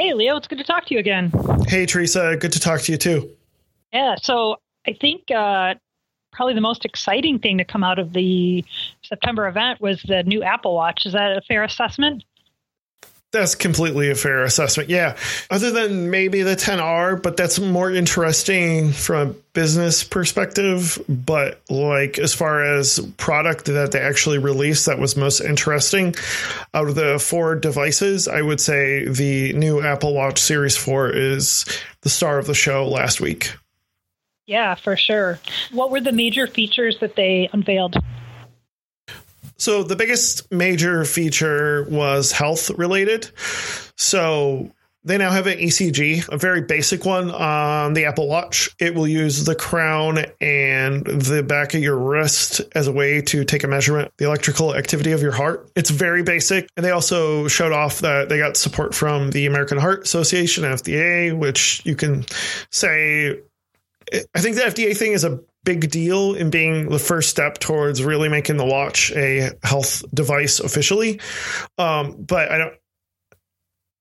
Hey, Leo, it's good to talk to you again. Hey, Teresa, good to talk to you too. Yeah, so I think uh, probably the most exciting thing to come out of the September event was the new Apple Watch. Is that a fair assessment? That's completely a fair assessment. Yeah. Other than maybe the 10R, but that's more interesting from a business perspective. But like as far as product that they actually released that was most interesting out of the four devices, I would say the new Apple Watch Series 4 is the star of the show last week. Yeah, for sure. What were the major features that they unveiled? So the biggest major feature was health related. So they now have an ECG, a very basic one on the Apple Watch. It will use the crown and the back of your wrist as a way to take a measurement, the electrical activity of your heart. It's very basic. And they also showed off that they got support from the American Heart Association, FDA, which you can say I think the FDA thing is a big deal in being the first step towards really making the watch a health device officially. Um, but I don't.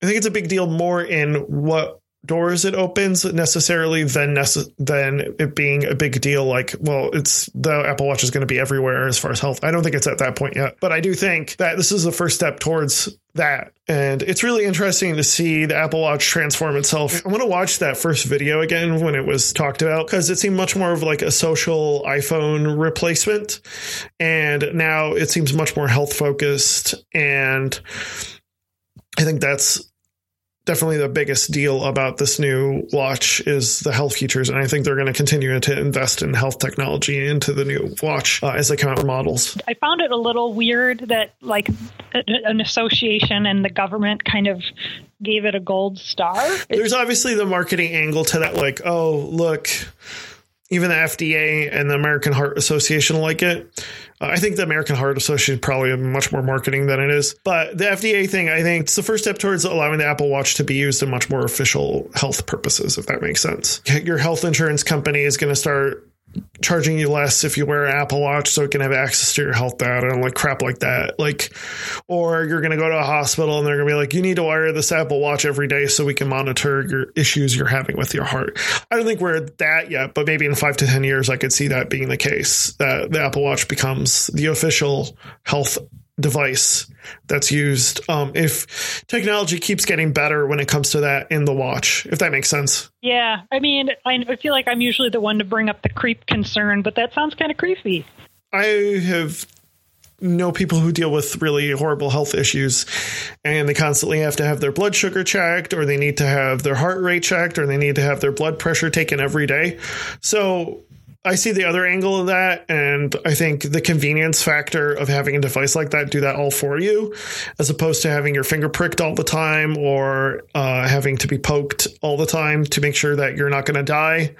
I think it's a big deal more in what doors it opens necessarily than nece- than it being a big deal like well it's the apple watch is going to be everywhere as far as health. I don't think it's at that point yet but i do think that this is the first step towards that. And it's really interesting to see the apple watch transform itself. I want to watch that first video again when it was talked about because it seemed much more of like a social iphone replacement. And now it seems much more health focused and I think that's definitely the biggest deal about this new watch is the health features, and I think they're going to continue to invest in health technology into the new watch uh, as they come out with models. I found it a little weird that like an association and the government kind of gave it a gold star. There's obviously the marketing angle to that, like, oh look even the FDA and the American Heart Association like it. Uh, I think the American Heart Association probably much more marketing than it is. But the FDA thing, I think it's the first step towards allowing the Apple Watch to be used in much more official health purposes, if that makes sense. Your health insurance company is going to start charging you less if you wear an Apple Watch so it can have access to your health data and like crap like that. Like, or you're going to go to a hospital and they're going to be like, you need to wear this Apple Watch every day so we can monitor your issues you're having with your heart. I don't think we're at that yet, but maybe in five to 10 years, I could see that being the case that the Apple Watch becomes the official health device that's used um, if technology keeps getting better when it comes to that in the watch if that makes sense. Yeah i mean i feel like i'm usually the one to bring up the creep concern but that sounds kind of creepy. I have know people who deal with really horrible health issues and they constantly have to have their blood sugar checked or they need to have their heart rate checked or they need to have their blood pressure taken every day. So I see the other angle of that, and I think the convenience factor of having a device like that do that all for you, as opposed to having your finger pricked all the time or uh, having to be poked all the time to make sure that you're not going to die.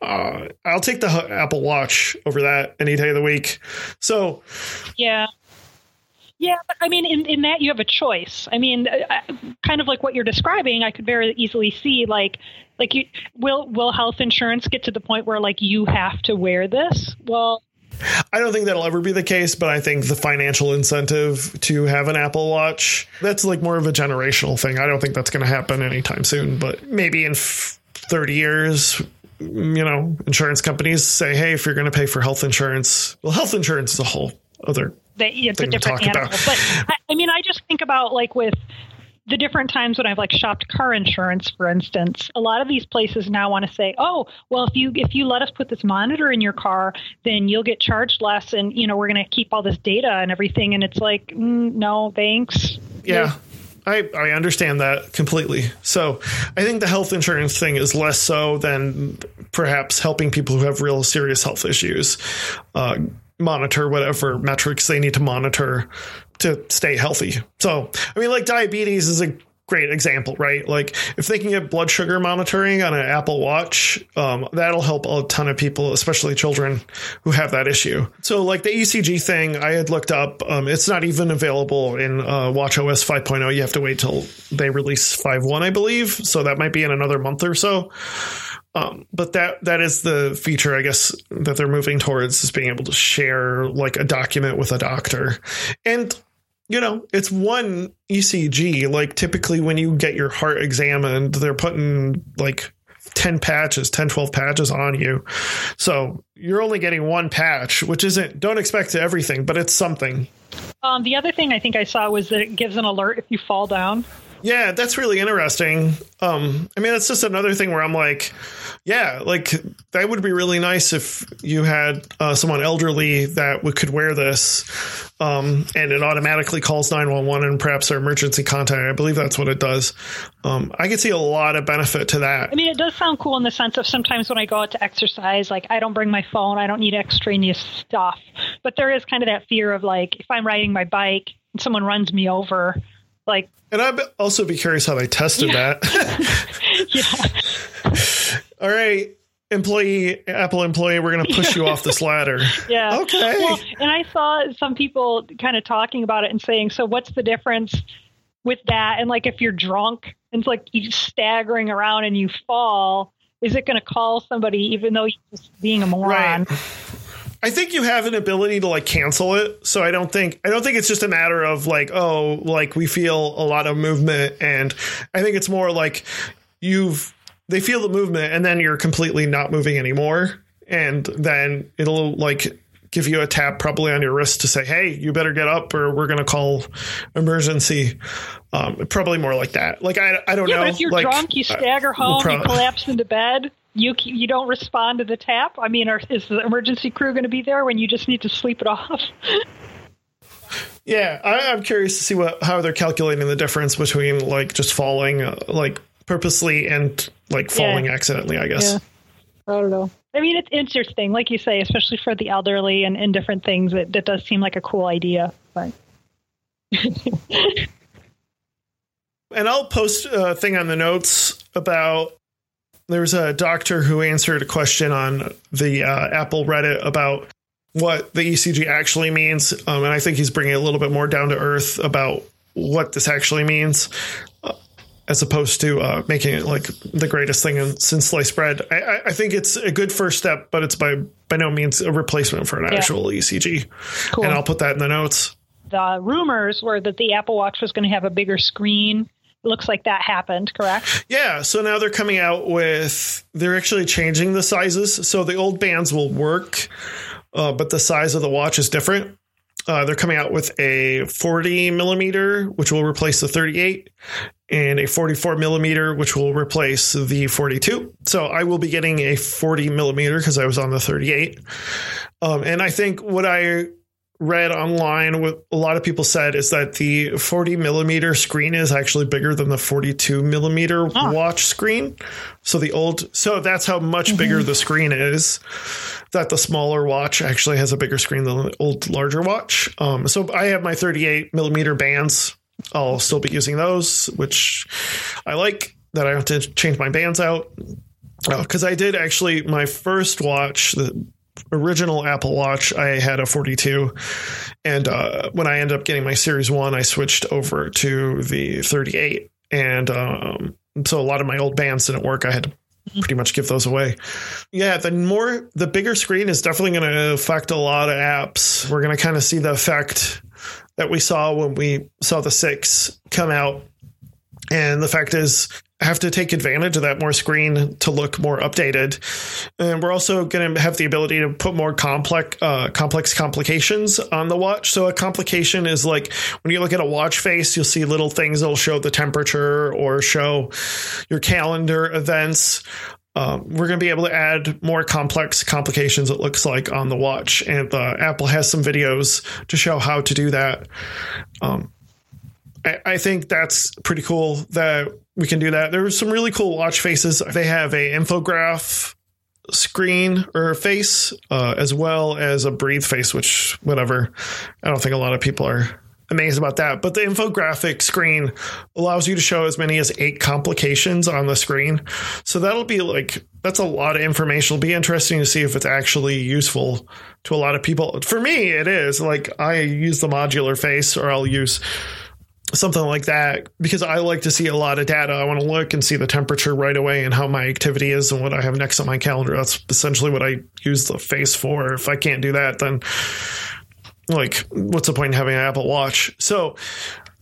Uh, I'll take the Apple Watch over that any day of the week. So, yeah, yeah, but I mean, in, in that you have a choice. I mean, uh, uh, kind of like what you're describing, I could very easily see like, like you will will health insurance get to the point where like you have to wear this? Well, I don't think that'll ever be the case, but I think the financial incentive to have an Apple Watch, that's like more of a generational thing. I don't think that's going to happen anytime soon, but maybe in 30 years, you know, insurance companies say, hey, if you're going to pay for health insurance, well, health insurance is a whole other that it's a different animal. About. But I, I mean, I just think about like with the different times when I've like shopped car insurance, for instance, a lot of these places now want to say, "Oh, well, if you if you let us put this monitor in your car, then you'll get charged less, and you know we're going to keep all this data and everything." And it's like, mm, no, thanks. Yeah. I, I understand that completely. So I think the health insurance thing is less so than perhaps helping people who have real serious health issues. Uh, monitor whatever metrics they need to monitor to stay healthy. So, I mean, like diabetes is a great example, right? Like if they can get blood sugar monitoring on an Apple Watch, um, that'll help a ton of people, especially children who have that issue. So, like the ECG thing, I had looked up. Um, it's not even available in uh, Watch OS 5.0. You have to wait till they release 5.1, I believe. So that might be in another month or so. Um, but that that is the feature, I guess, that they're moving towards is being able to share like a document with a doctor. And you know, it's one ECG. Like typically when you get your heart examined, they're putting like 10 patches, 10, 12 patches on you. So you're only getting one patch, which isn't, don't expect everything, but it's something. Um, the other thing I think I saw was that it gives an alert if you fall down. Yeah, that's really interesting. Um, I mean, that's just another thing where I'm like, yeah, like that would be really nice if you had uh, someone elderly that could wear this, um, and it automatically calls 911 and perhaps their emergency contact. I believe that's what it does. Um, I could see a lot of benefit to that. I mean, it does sound cool in the sense of sometimes when I go out to exercise, like I don't bring my phone, I don't need extraneous stuff, but there is kind of that fear of like if I'm riding my bike and someone runs me over, like and I'd also be curious how they tested yeah. that. yeah. All right, employee, Apple employee, we're going to push you off this ladder. Yeah. Okay. Well, and I saw some people kind of talking about it and saying, so what's the difference with that? And like if you're drunk and it's like you're staggering around and you fall, is it going to call somebody even though you're just being a moron? Right. I think you have an ability to like cancel it. So I don't think I don't think it's just a matter of like oh like we feel a lot of movement and I think it's more like you've they feel the movement and then you're completely not moving anymore. And then it'll like give you a tap probably on your wrist to say hey you better get up or we're going to call emergency. Um, probably more like that. Like i, I don't yeah, know but if you're like, drunk you stagger home we'll you collapse into bed you you don't respond to the tap? I mean, are, is the emergency crew going to be there when you just need to sleep it off? yeah, I, am curious to see what how they're calculating the difference between like just falling uh, like purposely and like falling yeah. accidentally. I guess. Yeah. I don't know. I mean, it's interesting, like you say, especially for the elderly and, and different things. It, that does seem like a cool idea, but. and I'll post a thing on the notes about there's a doctor who answered a question on the uh, Apple Reddit about what the ECG actually means, um, and I think he's bringing a little bit more down to earth about what this actually means, uh, as opposed to uh, making it like the greatest thing in, since sliced bread. I, I, think it's a good first step, but it's by by no means a replacement for an yeah. actual ECG. Cool. And I'll put that in the notes. The rumors were that the Apple Watch was going to have a bigger screen looks like that happened, correct? Yeah. So now they're coming out with, they're actually changing the sizes. So the old bands will work, uh, but the size of the watch is different. Uh, they're coming out with a 40 millimeter, which will replace the 38, and a 44 millimeter, which will replace the 42. So I will be getting a 40 millimeter because I was on the 38. Um, and I think what I read online what a lot of people said is that the 40 millimeter screen is actually bigger than the 42 millimeter oh. watch screen so the old so that's how much mm-hmm. bigger the screen is that the smaller watch actually has a bigger screen than the old larger watch um, so i have my 38 millimeter bands i'll still be using those which i like that i have to change my bands out because uh, I did actually my first watch, the original Apple Watch, I had a 42, and uh, when I ended up getting my Series One, I switched over to the 38, and um, so a lot of my old bands didn't work. I had to pretty much give those away. Yeah, the more the bigger screen is definitely going to affect a lot of apps. We're going to kind of see the effect that we saw when we saw the six come out. And the fact is, I have to take advantage of that more screen to look more updated. And we're also going to have the ability to put more complex uh, complex complications on the watch. So a complication is like when you look at a watch face, you'll see little things that'll show the temperature or show your calendar events. Um, we're going to be able to add more complex complications, it looks like, on the watch. And uh, Apple has some videos to show how to do that. Um, I, think that's pretty cool that we can do that. There There's some really cool watch faces. They have a infograph screen or face, uh, as well as a breathe face, which whatever. I don't think a lot of people are amazed about that. But the infographic screen allows you to show as many as eight complications on the screen. So that'll be like that's a lot of information. It'll be interesting to see if it's actually useful to a lot of people. For me, it is. Like I use the modular face or I'll use something like that because I like to see a lot of data. I want to look and see the temperature right away and how my activity is and what I have next on my calendar. That's essentially what I use the face for. If I can't do that, then like what's the point in having an Apple Watch? So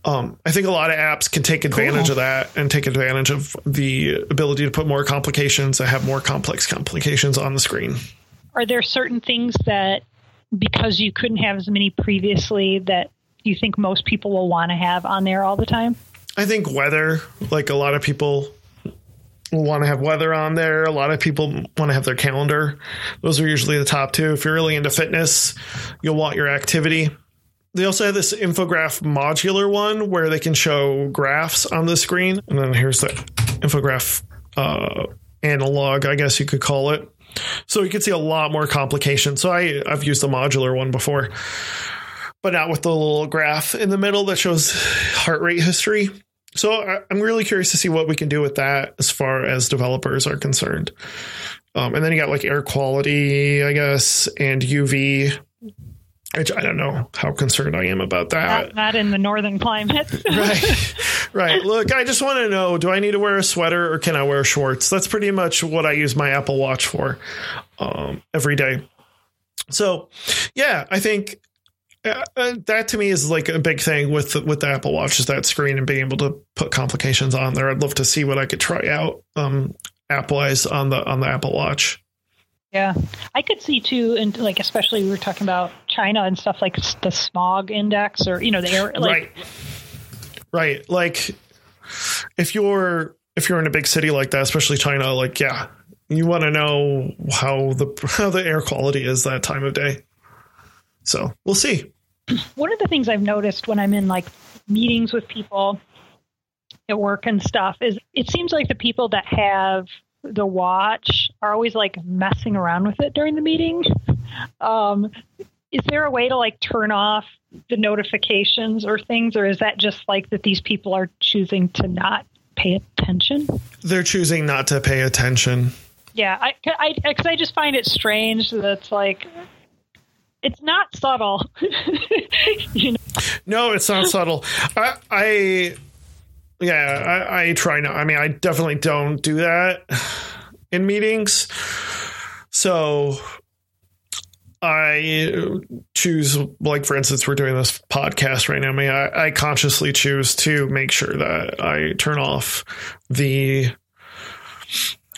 um, I think a lot of apps can take advantage cool. of that and take advantage of the ability to put more complications and have more complex complications on the screen. Are there certain things that, because you couldn't have as many previously, that you think most people will want to have on there all the time? I think weather, like a lot of people will want to have weather on there. A lot of people want to have their calendar. Those are usually the top two. If you're really into fitness, you'll want your activity. They also have this infograph modular one where they can show graphs on the screen. And then here's the infograph uh, analog, I guess you could call it. So you can see a lot more complications. So I, I've used the modular one before, but not with the little graph in the middle that shows heart rate history. So I'm really curious to see what we can do with that as far as developers are concerned. Um, and then you got like air quality, I guess, and UV. Which I don't know how concerned I am about that. Not, not in the northern climate. right. Right. Look, I just want to know do I need to wear a sweater or can I wear shorts? That's pretty much what I use my Apple Watch for um, every day. So, yeah, I think uh, uh, that to me is like a big thing with with the Apple Watch is that screen and being able to put complications on there. I'd love to see what I could try out um, app wise on the on the Apple Watch. Yeah, I could see too, and like especially we were talking about China and stuff like the smog index or you know the air. Like, right, right. Like if you're if you're in a big city like that, especially China, like yeah, you want to know how the how the air quality is that time of day. So we'll see. One of the things I've noticed when I'm in like meetings with people at work and stuff is it seems like the people that have the watch are always like messing around with it during the meeting. Um, is there a way to like turn off the notifications or things, or is that just like that these people are choosing to not pay attention? They're choosing not to pay attention. Yeah, I, I, because I just find it strange that it's like it's not subtle. you know? No, it's not subtle. I, I yeah, I, I try not. I mean, I definitely don't do that in meetings. So I choose, like, for instance, we're doing this podcast right now. I mean, I, I consciously choose to make sure that I turn off the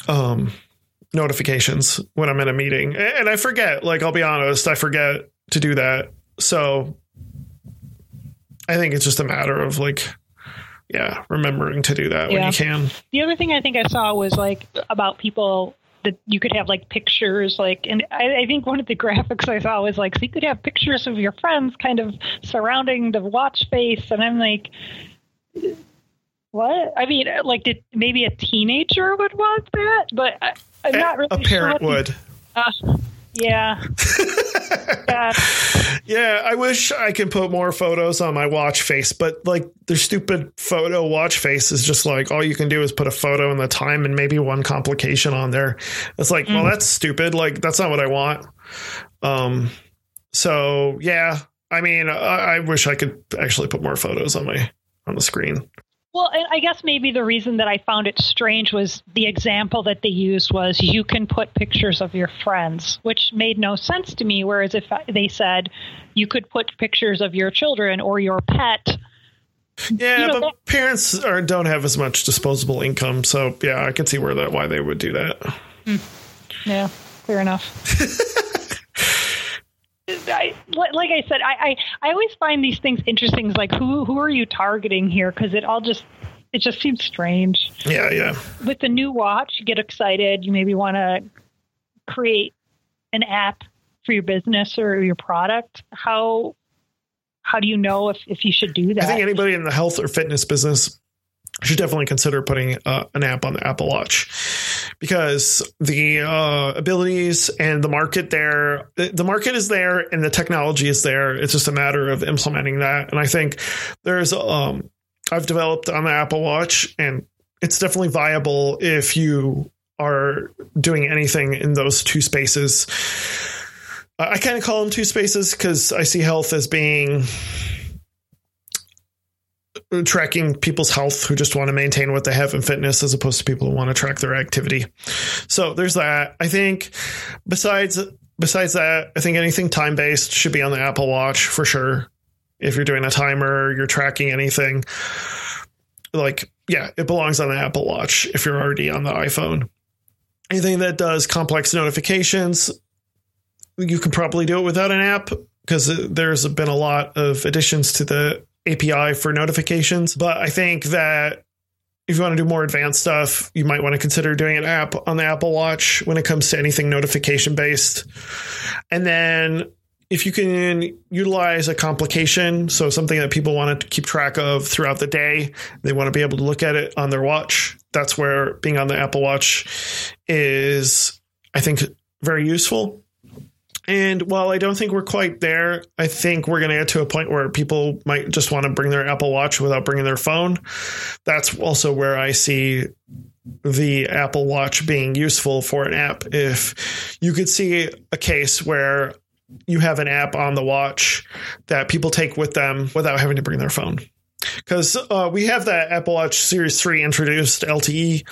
um notifications when I'm in a meeting. And I forget, like, I'll be honest, I forget to do that. So I think it's just a matter of like, yeah, remembering to do that yeah. when you can. The other thing I think I saw was like about people that you could have like pictures, like, and I, I, think one of the graphics I saw was like, so you could have pictures of your friends kind of surrounding the watch face. And I'm like, what? I mean, like, did maybe a teenager would want that, but I, am not really a parent sure would. Uh, yeah. yeah. Yeah, I wish I could put more photos on my watch face, but like their stupid photo watch face is just like all you can do is put a photo and the time and maybe one complication on there. It's like, mm. well, that's stupid. Like that's not what I want. Um so yeah, I mean, I, I wish I could actually put more photos on my on the screen. Well, and I guess maybe the reason that I found it strange was the example that they used was you can put pictures of your friends, which made no sense to me. Whereas if they said you could put pictures of your children or your pet. Yeah, you know, but that, parents are, don't have as much disposable income, so yeah, I can see where that why they would do that. Hmm. Yeah, fair enough. I, like I said, I, I, I always find these things interesting. It's like who who are you targeting here? Because it all just it just seems strange. Yeah, yeah. With the new watch, you get excited. You maybe want to create an app for your business or your product. How how do you know if, if you should do that? I think anybody in the health or fitness business should definitely consider putting uh, an app on the Apple Watch because the uh, abilities and the market there, the market is there and the technology is there. It's just a matter of implementing that. And I think there's, um, I've developed on the Apple Watch and it's definitely viable if you are doing anything in those two spaces. I kind of call them two spaces because I see health as being tracking people's health who just want to maintain what they have in fitness as opposed to people who want to track their activity. So there's that. I think besides besides that, I think anything time based should be on the Apple Watch for sure. If you're doing a timer, you're tracking anything, like, yeah, it belongs on the Apple Watch if you're already on the iPhone. Anything that does complex notifications, you can probably do it without an app because there's been a lot of additions to the API for notifications. But I think that if you want to do more advanced stuff, you might want to consider doing an app on the Apple Watch when it comes to anything notification based. And then if you can utilize a complication, so something that people want to keep track of throughout the day, they want to be able to look at it on their watch. That's where being on the Apple Watch is, I think, very useful. And while I don't think we're quite there, I think we're going to get to a point where people might just want to bring their Apple Watch without bringing their phone. That's also where I see the Apple Watch being useful for an app. If you could see a case where you have an app on the watch that people take with them without having to bring their phone. Because uh, we have that Apple Watch Series 3 introduced LTE.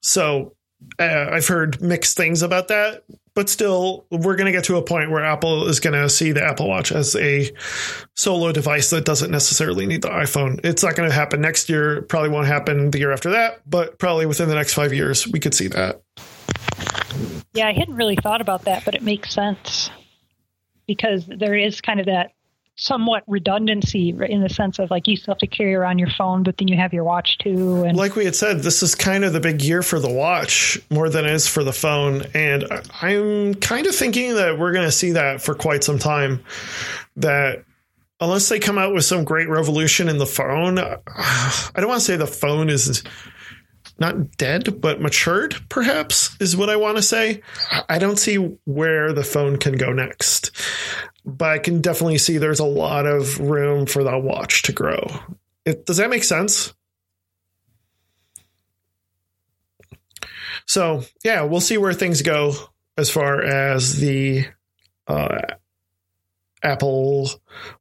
So uh, I've heard mixed things about that but still, we're going to get to a point where Apple is going to see the Apple Watch as a solo device that doesn't necessarily need the iPhone. It's not going to happen next year. Probably won't happen the year after that, but probably within the next five years, we could see that. Yeah, I hadn't really thought about that, but it makes sense because there is kind of that somewhat redundancy in the sense of like you still have to carry around your phone, but then you have your watch too. And like we had said, this is kind of the big year for the watch more than it is for the phone. And I'm kind of thinking that we're going to see that for quite some time. That unless they come out with some great revolution in the phone, I don't want to say the phone is not dead, but matured, perhaps, is what I want to say. I don't see where the phone can go next but I can definitely see there's a lot of room for that watch to grow. It, does that make sense? So yeah, we'll see where things go as far as the uh, Apple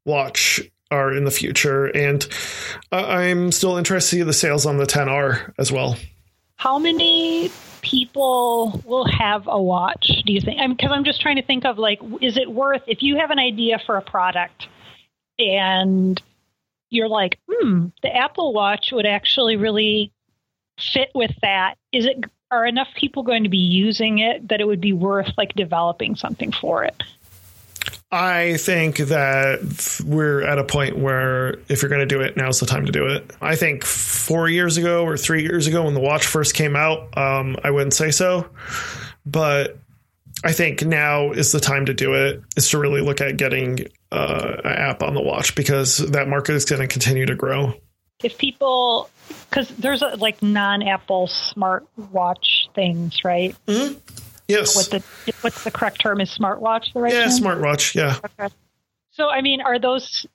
Watch are in the future, and uh, I'm still interested to see the sales on the 10R as well. How many people will have a watch do you think? Because I'm, I'm just trying to think of like is it worth if you have an idea for a product and you're like hmm the apple watch would actually really fit with that is it are enough people going to be using it that it would be worth like developing something for it I think that we're at a point where if you're going to do it, now's the time to do it. I think four years ago or three years ago when the watch first came out, um, I wouldn't say so. But I think now is the time to do it, is to really look at getting uh, an app on the watch because that market is going to continue to grow. If people, because there's a, like non Apple smart watch things, right? Mm-hmm. Yes. What the what's the correct term? Is smartwatch the right yeah, term? smartwatch. Yeah. Okay. So I mean, are those?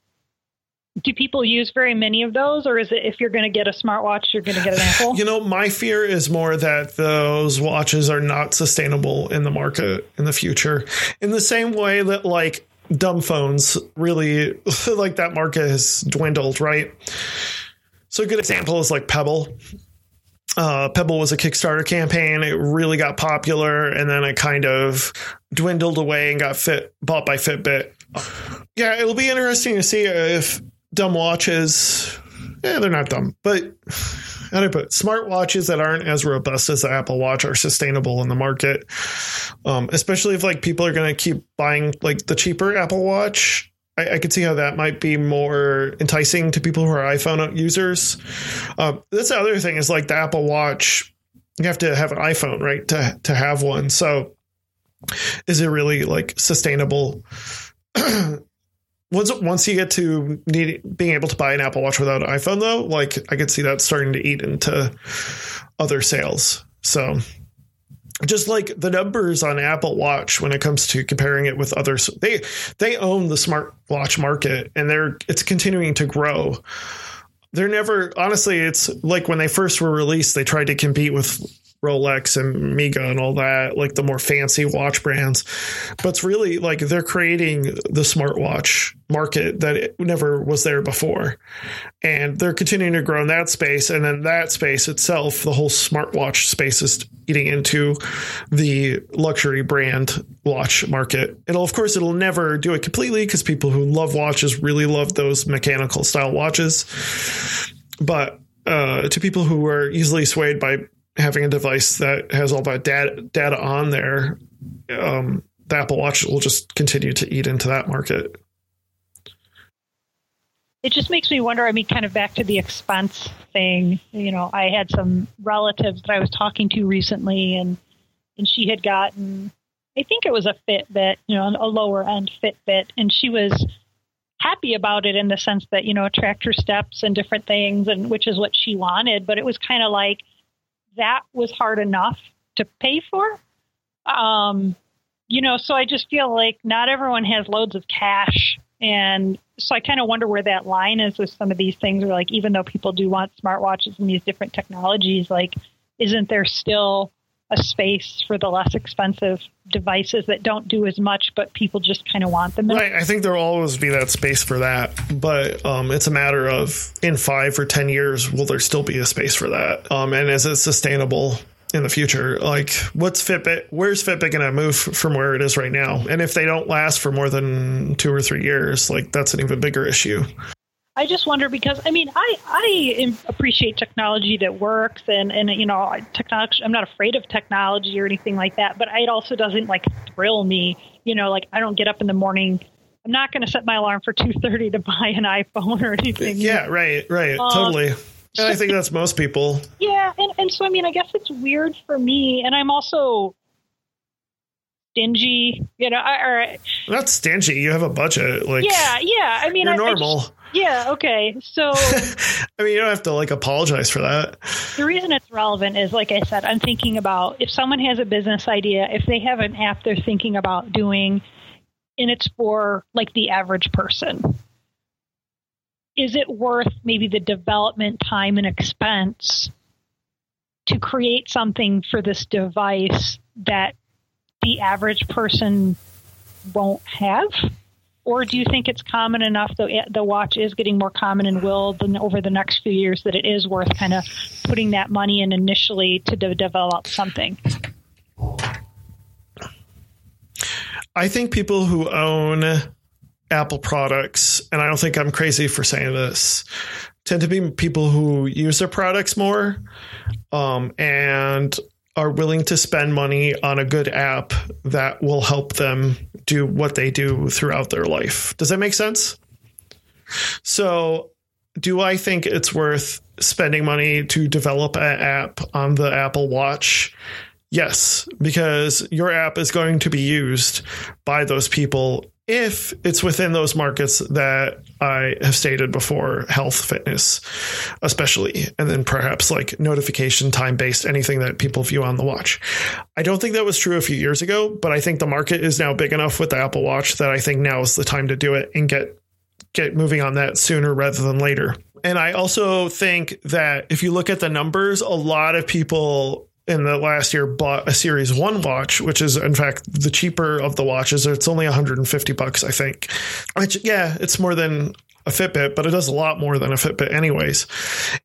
Do people use very many of those, or is it if you're going to get a smartwatch, you're going to get an Apple? You know, my fear is more that those watches are not sustainable in the market in the future. In the same way that like dumb phones really like that market has dwindled, right? So a good example is like Pebble uh, Pebble was a Kickstarter campaign. It really got popular, and then it kind of dwindled away and got fit bought by Fitbit. Yeah, it'll be interesting to see if dumb watches. Yeah, they're not dumb, but how do I put smart watches that aren't as robust as the Apple Watch are sustainable in the market. Um, especially if like people are going to keep buying like the cheaper Apple Watch I, I, could see how that might be more enticing to people who are iPhone users. Um, that's the other thing is like the Apple Watch. You have to have an iPhone, right, to to have one. So, is it really like sustainable? once once you get to need, being able to buy an Apple Watch without an iPhone, though, like I could see that starting to eat into other sales. So just like the numbers on Apple Watch when it comes to comparing it with others, they they own the smartwatch market and they're it's continuing to grow. They're never honestly, it's like when they first were released, they tried to compete with Rolex and Omega and all that, like the more fancy watch brands. But it's really like they're creating the smartwatch market that never was there before. And they're continuing to grow in that space. And then that space itself, the whole smartwatch space is eating into the luxury brand watch market. It'll, of course, it'll never do it completely because people who love watches really love those mechanical style watches. But uh, to people who are easily swayed by having a device that has all that data, data on there, um, the Apple Watch will just continue to eat into that market it just makes me wonder. I mean, kind of back to the expense thing. You know, I had some relatives that I was talking to recently, and and she had gotten, I think it was a Fitbit, you know, a lower end Fitbit, and she was happy about it in the sense that you know, tracked her steps and different things, and which is what she wanted. But it was kind of like that was hard enough to pay for. Um, you know, so I just feel like not everyone has loads of cash and so I kind of wonder where that line is with some of these things, or like even though people do want smartwatches and these different technologies, like isn't there still a space for the less expensive devices that don't do as much, but people just kind of want them. Right. I think there'll always be that space for that, but um, it's a matter of in five or ten years, will there still be a space for that? Um, and is it sustainable? in the future. Like, what's Fitbit? Where's Fitbit going to move from where it is right now? And if they don't last for more than two or three years, like that's an even bigger issue. I just wonder because I mean I I appreciate technology that works and and you know technology I'm not afraid of technology or anything like that but it also doesn't like thrill me you know like I don't get up in the morning I'm not going to set my alarm for 2:30 to buy an iPhone or anything. Yeah, right, right, um, totally. And I think that's most people. Yeah, and, and so I mean, I guess it's weird for me, and I'm also stingy, you know. Or not stingy. You have a budget, like yeah, yeah. I mean, I, normal. I just, yeah. Okay. So. I mean, you don't have to like apologize for that. The reason it's relevant is, like I said, I'm thinking about if someone has a business idea, if they have an app they're thinking about doing, and it's for like the average person is it worth maybe the development time and expense to create something for this device that the average person won't have? Or do you think it's common enough, though the watch is getting more common and will over the next few years, that it is worth kind of putting that money in initially to de- develop something? I think people who own Apple products, and I don't think I'm crazy for saying this, tend to be people who use their products more um, and are willing to spend money on a good app that will help them do what they do throughout their life. Does that make sense? So, do I think it's worth spending money to develop an app on the Apple Watch? Yes, because your app is going to be used by those people if it's within those markets that I have stated before, health, fitness, especially, and then perhaps like notification time based, anything that people view on the watch. I don't think that was true a few years ago, but I think the market is now big enough with the Apple Watch that I think now is the time to do it and get get moving on that sooner rather than later. And I also think that if you look at the numbers, a lot of people in the last year bought a series one watch which is in fact the cheaper of the watches it's only 150 bucks i think which yeah it's more than a fitbit but it does a lot more than a fitbit anyways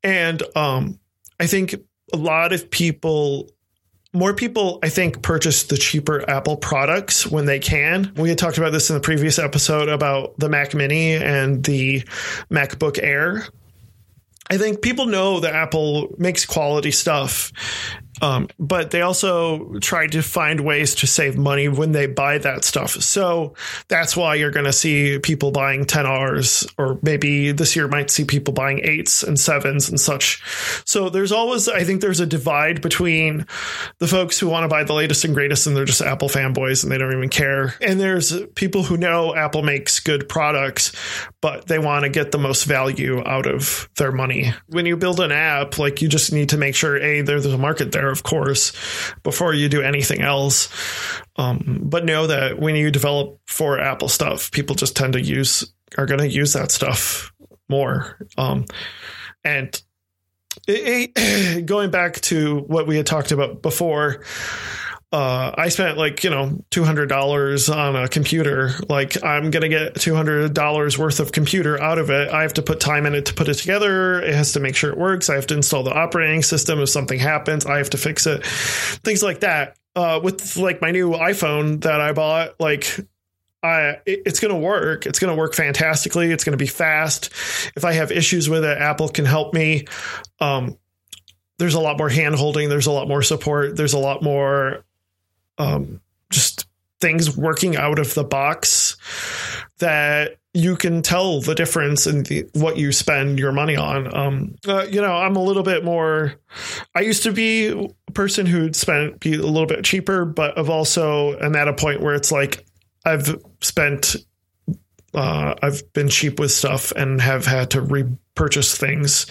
and um, i think a lot of people more people, I think, purchase the cheaper Apple products when they can. We had talked about this in the previous episode about the Mac Mini and the MacBook Air. I think people know that Apple makes quality stuff um, but they also try to find ways to save money when they buy that stuff. So that's why you're going to see people buying 10Rs, or maybe this year might see people buying eights and sevens and such. So there's always, I think there's a divide between the folks who want to buy the latest and greatest and they're just Apple fanboys and they don't even care. And there's people who know Apple makes good products, but they want to get the most value out of their money. When you build an app, like you just need to make sure, A, there's a market there, of course, before you do anything else. Um, but know that when you develop for Apple stuff, people just tend to use, are going to use that stuff more. Um, and it, it, going back to what we had talked about before, uh, I spent like, you know, $200 on a computer. Like, I'm going to get $200 worth of computer out of it. I have to put time in it to put it together. It has to make sure it works. I have to install the operating system. If something happens, I have to fix it. Things like that. Uh, with like my new iPhone that I bought, like I, it's going to work. It's going to work fantastically. It's going to be fast. If I have issues with it, Apple can help me. Um, there's a lot more hand holding. There's a lot more support. There's a lot more um, just things working out of the box that you can tell the difference in the, what you spend your money on. Um, uh, you know, I'm a little bit more. I used to be a person who'd spent be a little bit cheaper, but I've also am at a point where it's like I've spent. Uh, I've been cheap with stuff and have had to repurchase things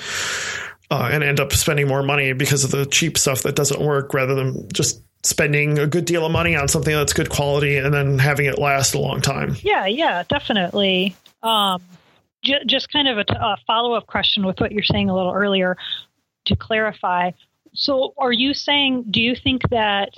uh, and end up spending more money because of the cheap stuff that doesn't work rather than just spending a good deal of money on something that's good quality and then having it last a long time. Yeah, yeah, definitely. Um, j- just kind of a, t- a follow up question with what you're saying a little earlier to clarify. So, are you saying, do you think that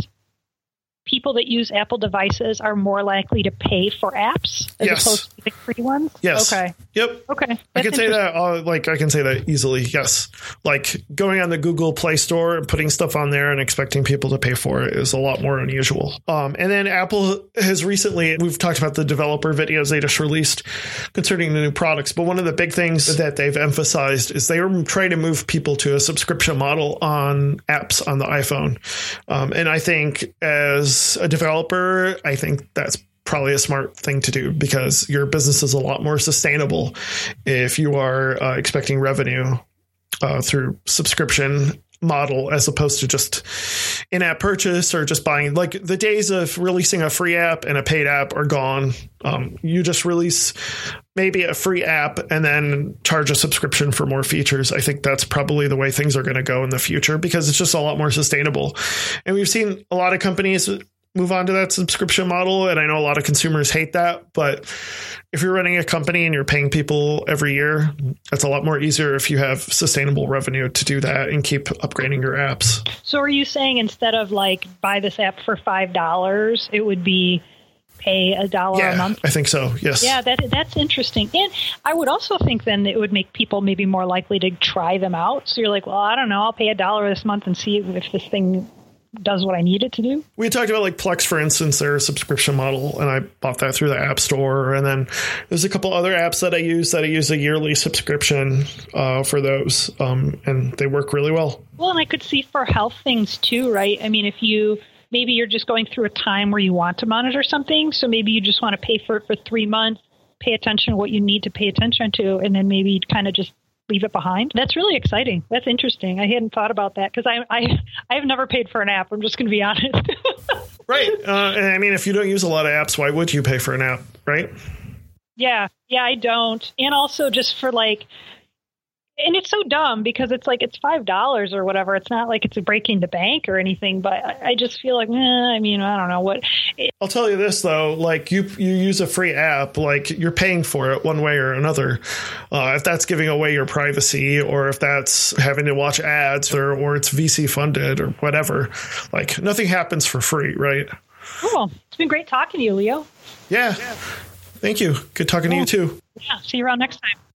people that use Apple devices are more likely to pay for apps as yes. opposed to the free ones? Yes. Okay. Yep. Okay. That's I can say that. Uh, like I can say that easily. Yes. Like going on the Google Play Store and putting stuff on there and expecting people to pay for it is a lot more unusual. Um, and then Apple has recently we've talked about the developer videos they just released concerning the new products, but one of the big things that they've emphasized is they are trying to move people to a subscription model on apps on the iPhone. Um, and I think as a developer, I think that's probably a smart thing to do because your business is a lot more sustainable if you are uh, expecting revenue uh, through subscription model as opposed to just in-app purchase or just buying. Like the days of releasing a free app and a paid app are gone. Um, you just release maybe a free app and then charge a subscription for more features. I think that's probably the way things are going to go in the future because it's just a lot more sustainable. And we've seen a lot of companies move on to that subscription model. And I know a lot of consumers hate that, but if you're running a company and you're paying people every year, that's a lot more easier if you have sustainable revenue to do that and keep upgrading your apps. So are you saying instead of like buy this app for $5, it would be pay a dollar yeah, a month? I think so. Yes. Yeah, that that's interesting. And I would also think then it would make people maybe more likely to try them out. So you're like, well, I don't know, I'll pay a dollar this month and see if this thing does what I need it to do. We talked about like Plex, for instance, their subscription model, and I bought that through the App Store. And then there's a couple other apps that I use that I use a yearly subscription uh, for those, um, and they work really well. Well, and I could see for health things too, right? I mean, if you maybe you're just going through a time where you want to monitor something, so maybe you just want to pay for it for three months, pay attention to what you need to pay attention to, and then maybe kind of just leave it behind. That's really exciting. That's interesting. I hadn't thought about that because I I I've never paid for an app. I'm just going to be honest. right. Uh, I mean, if you don't use a lot of apps, why would you pay for an app? Right. Yeah. Yeah, I don't. And also just for like and it's so dumb because it's like it's five dollars or whatever. It's not like it's a breaking the bank or anything, but I, I just feel like, eh, I mean, I don't know what. It, I'll tell you this though, like you you use a free app, like you're paying for it one way or another. Uh, if that's giving away your privacy, or if that's having to watch ads, or or it's VC funded or whatever, like nothing happens for free, right? Cool. It's been great talking to you, Leo. Yeah. yeah. Thank you. Good talking cool. to you too. Yeah. See you around next time.